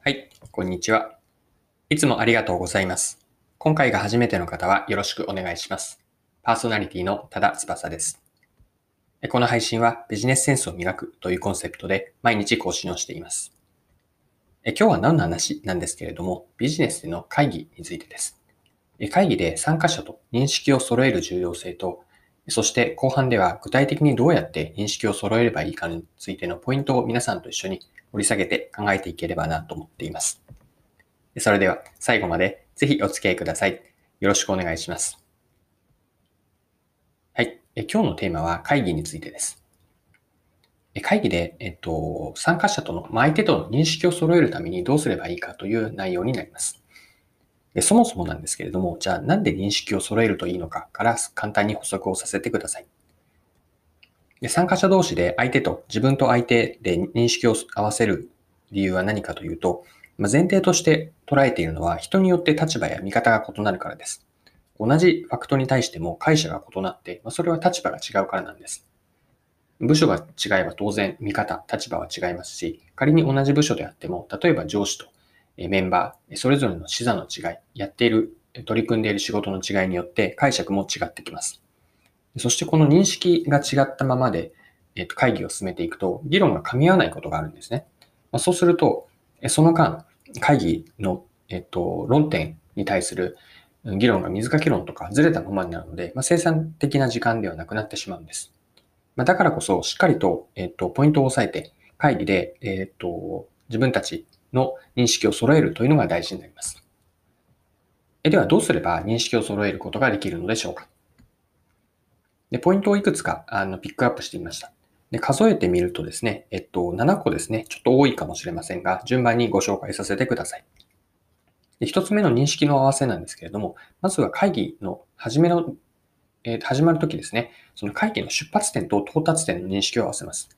はい、こんにちは。いつもありがとうございます。今回が初めての方はよろしくお願いします。パーソナリティの多田翼です。この配信はビジネスセンスを磨くというコンセプトで毎日更新をしています。え今日は何の話なんですけれども、ビジネスでの会議についてです。会議で参加者と認識を揃える重要性と、そして後半では具体的にどうやって認識を揃えればいいかについてのポイントを皆さんと一緒に掘り下げて考えていければなと思っています。それでは最後までぜひお付き合いください。よろしくお願いします。はい。え今日のテーマは会議についてです。会議で、えっと、参加者との、相手との認識を揃えるためにどうすればいいかという内容になります。でそもそもなんですけれども、じゃあなんで認識を揃えるといいのかから簡単に補足をさせてください。で参加者同士で相手と自分と相手で認識を合わせる理由は何かというと、まあ、前提として捉えているのは人によって立場や見方が異なるからです。同じファクトに対しても解釈が異なって、まあ、それは立場が違うからなんです。部署が違えば当然見方、立場は違いますし、仮に同じ部署であっても、例えば上司とメンバー、それぞれの視座の違い、やっている、取り組んでいる仕事の違いによって解釈も違ってきます。そしてこの認識が違ったままで、えっと、会議を進めていくと、議論が噛み合わないことがあるんですね。ま、そうすると、その間、会議の、えっと、論点に対する議論が水かけ論とかずれたままになるので、まあ、生産的な時間ではなくなってしまうんです。まあ、だからこそ、しっかりと、えっと、ポイントを押さえて、会議で、えっと、自分たちの認識を揃えるというのが大事になります。では、どうすれば認識を揃えることができるのでしょうか？で、ポイントをいくつかあのピックアップしてみました。で、数えてみるとですね、えっと、7個ですね。ちょっと多いかもしれませんが、順番にご紹介させてください。で、一つ目の認識の合わせなんですけれども、まずは会議の始めの、えー、始まるときですね、その会議の出発点と到達点の認識を合わせます。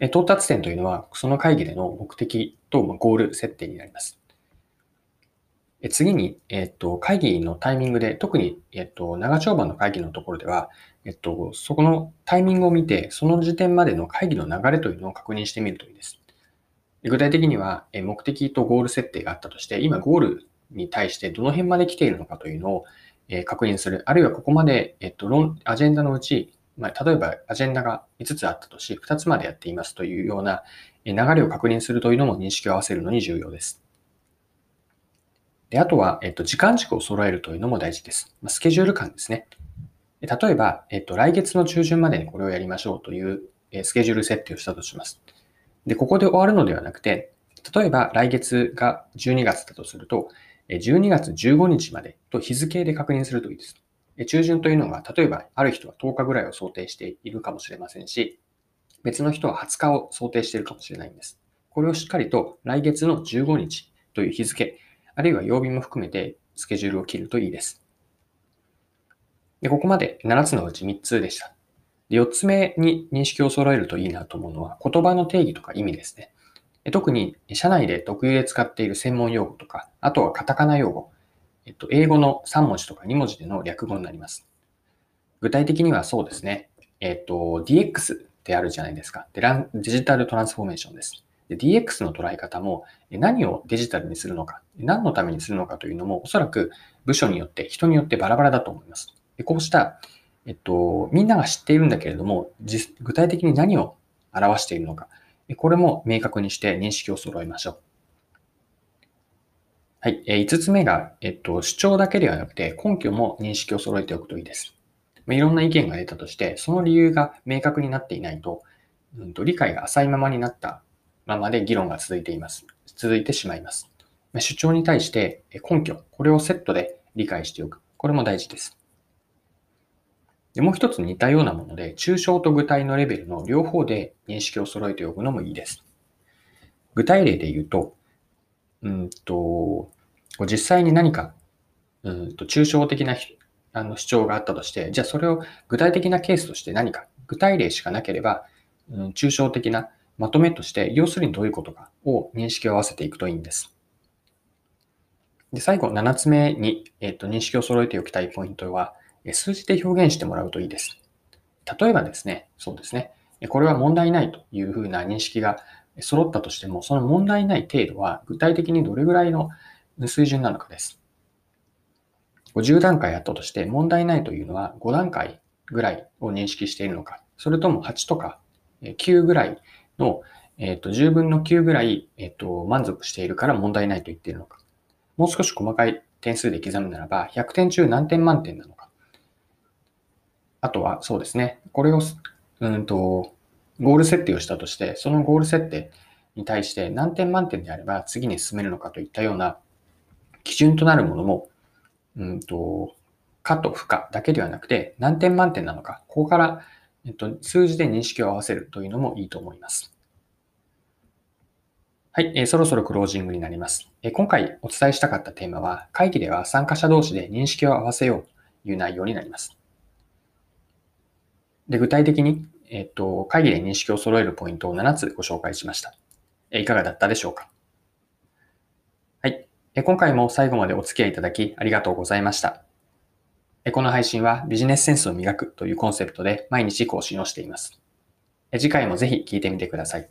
到達点というのは、その会議での目的とゴール設定になります。次に、えっと、会議のタイミングで、特に、えっと、長丁場の会議のところでは、えっと、そこのタイミングを見て、その時点までの会議の流れというのを確認してみるといいです。具体的には、目的とゴール設定があったとして、今ゴールに対してどの辺まで来ているのかというのを確認する。あるいはここまで、えっと、アジェンダのうち、まあ、例えばアジェンダが5つあったとし、2つまでやっていますというような流れを確認するというのも認識を合わせるのに重要です。で、あとは、えっと、時間軸を揃えるというのも大事です。まあ、スケジュール感ですね。例えば、えっと、来月の中旬までにこれをやりましょうというスケジュール設定をしたとします。で、ここで終わるのではなくて、例えば来月が12月だとすると、12月15日までと日付で確認するといいです。中旬というのが、例えばある人は10日ぐらいを想定しているかもしれませんし、別の人は20日を想定しているかもしれないんです。これをしっかりと来月の15日という日付、あるいは曜日も含めてスケジュールを切るといいです。で、ここまで7つのうち3つでした。で、4つ目に認識を揃えるといいなと思うのは言葉の定義とか意味ですね。特に社内で特有で使っている専門用語とか、あとはカタカナ用語、えっと、英語の3文字とか2文字での略語になります。具体的にはそうですね。えっと、DX ってあるじゃないですか。でデジタルトランスフォーメーションです。で DX の捉え方も何をデジタルにするのか、何のためにするのかというのもおそらく部署によって人によってバラバラだと思います。でこうした、えっと、みんなが知っているんだけれども、具体的に何を表しているのか、これも明確にして認識を揃えましょう。はい。え5つ目が、えっと、主張だけではなくて根拠も認識を揃えておくといいです。いろんな意見が出たとして、その理由が明確になっていないと、うん、と理解が浅いままになったままで議論が続いています。続いてしまいます。主張に対して根拠、これをセットで理解しておく。これも大事です。でもう一つ似たようなもので、抽象と具体のレベルの両方で認識を揃えておくのもいいです。具体例で言うと、うんと、実際に何か、うんと抽象的なあの主張があったとして、じゃあそれを具体的なケースとして何か、具体例しかなければ、うん、抽象的なまとめとして、要するにどういうことかを認識を合わせていくといいんです。で最後、7つ目に、えーと、認識を揃えておきたいポイントは、数字で表現してもらうといいです。例えばですね、そうですね、これは問題ないというふうな認識が揃ったとしても、その問題ない程度は具体的にどれぐらいの水準なのかです。10段階あったとして問題ないというのは5段階ぐらいを認識しているのか、それとも8とか9ぐらいの、えっ、ー、と、10分の9ぐらい、えっ、ー、と、満足しているから問題ないと言っているのか。もう少し細かい点数で刻むならば、100点中何点満点なのか。あとは、そうですね。これを、うんと、ゴール設定をしたとして、そのゴール設定に対して何点満点であれば次に進めるのかといったような基準となるものも、うんと、可と不可だけではなくて何点満点なのか、ここから、えっと、数字で認識を合わせるというのもいいと思います。はい、えー、そろそろクロージングになります、えー、今回お伝えしたかったテーマは、会議では参加者同士で認識を合わせようという内容になります。で具体的に、えっ、と、会議で認識を揃えるポイントを7つご紹介しました。えいかがだったでしょうか、今回も最後までお付き合いいただきありがとうございました。この配信はビジネスセンスを磨くというコンセプトで毎日更新をしています。次回もぜひ聞いてみてください。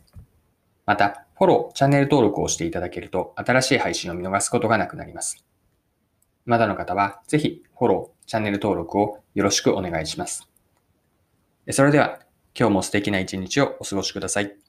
また、フォロー、チャンネル登録をしていただけると、新しい配信を見逃すことがなくなります。まだの方は、ぜひ、フォロー、チャンネル登録をよろしくお願いします。それでは、今日も素敵な一日をお過ごしください。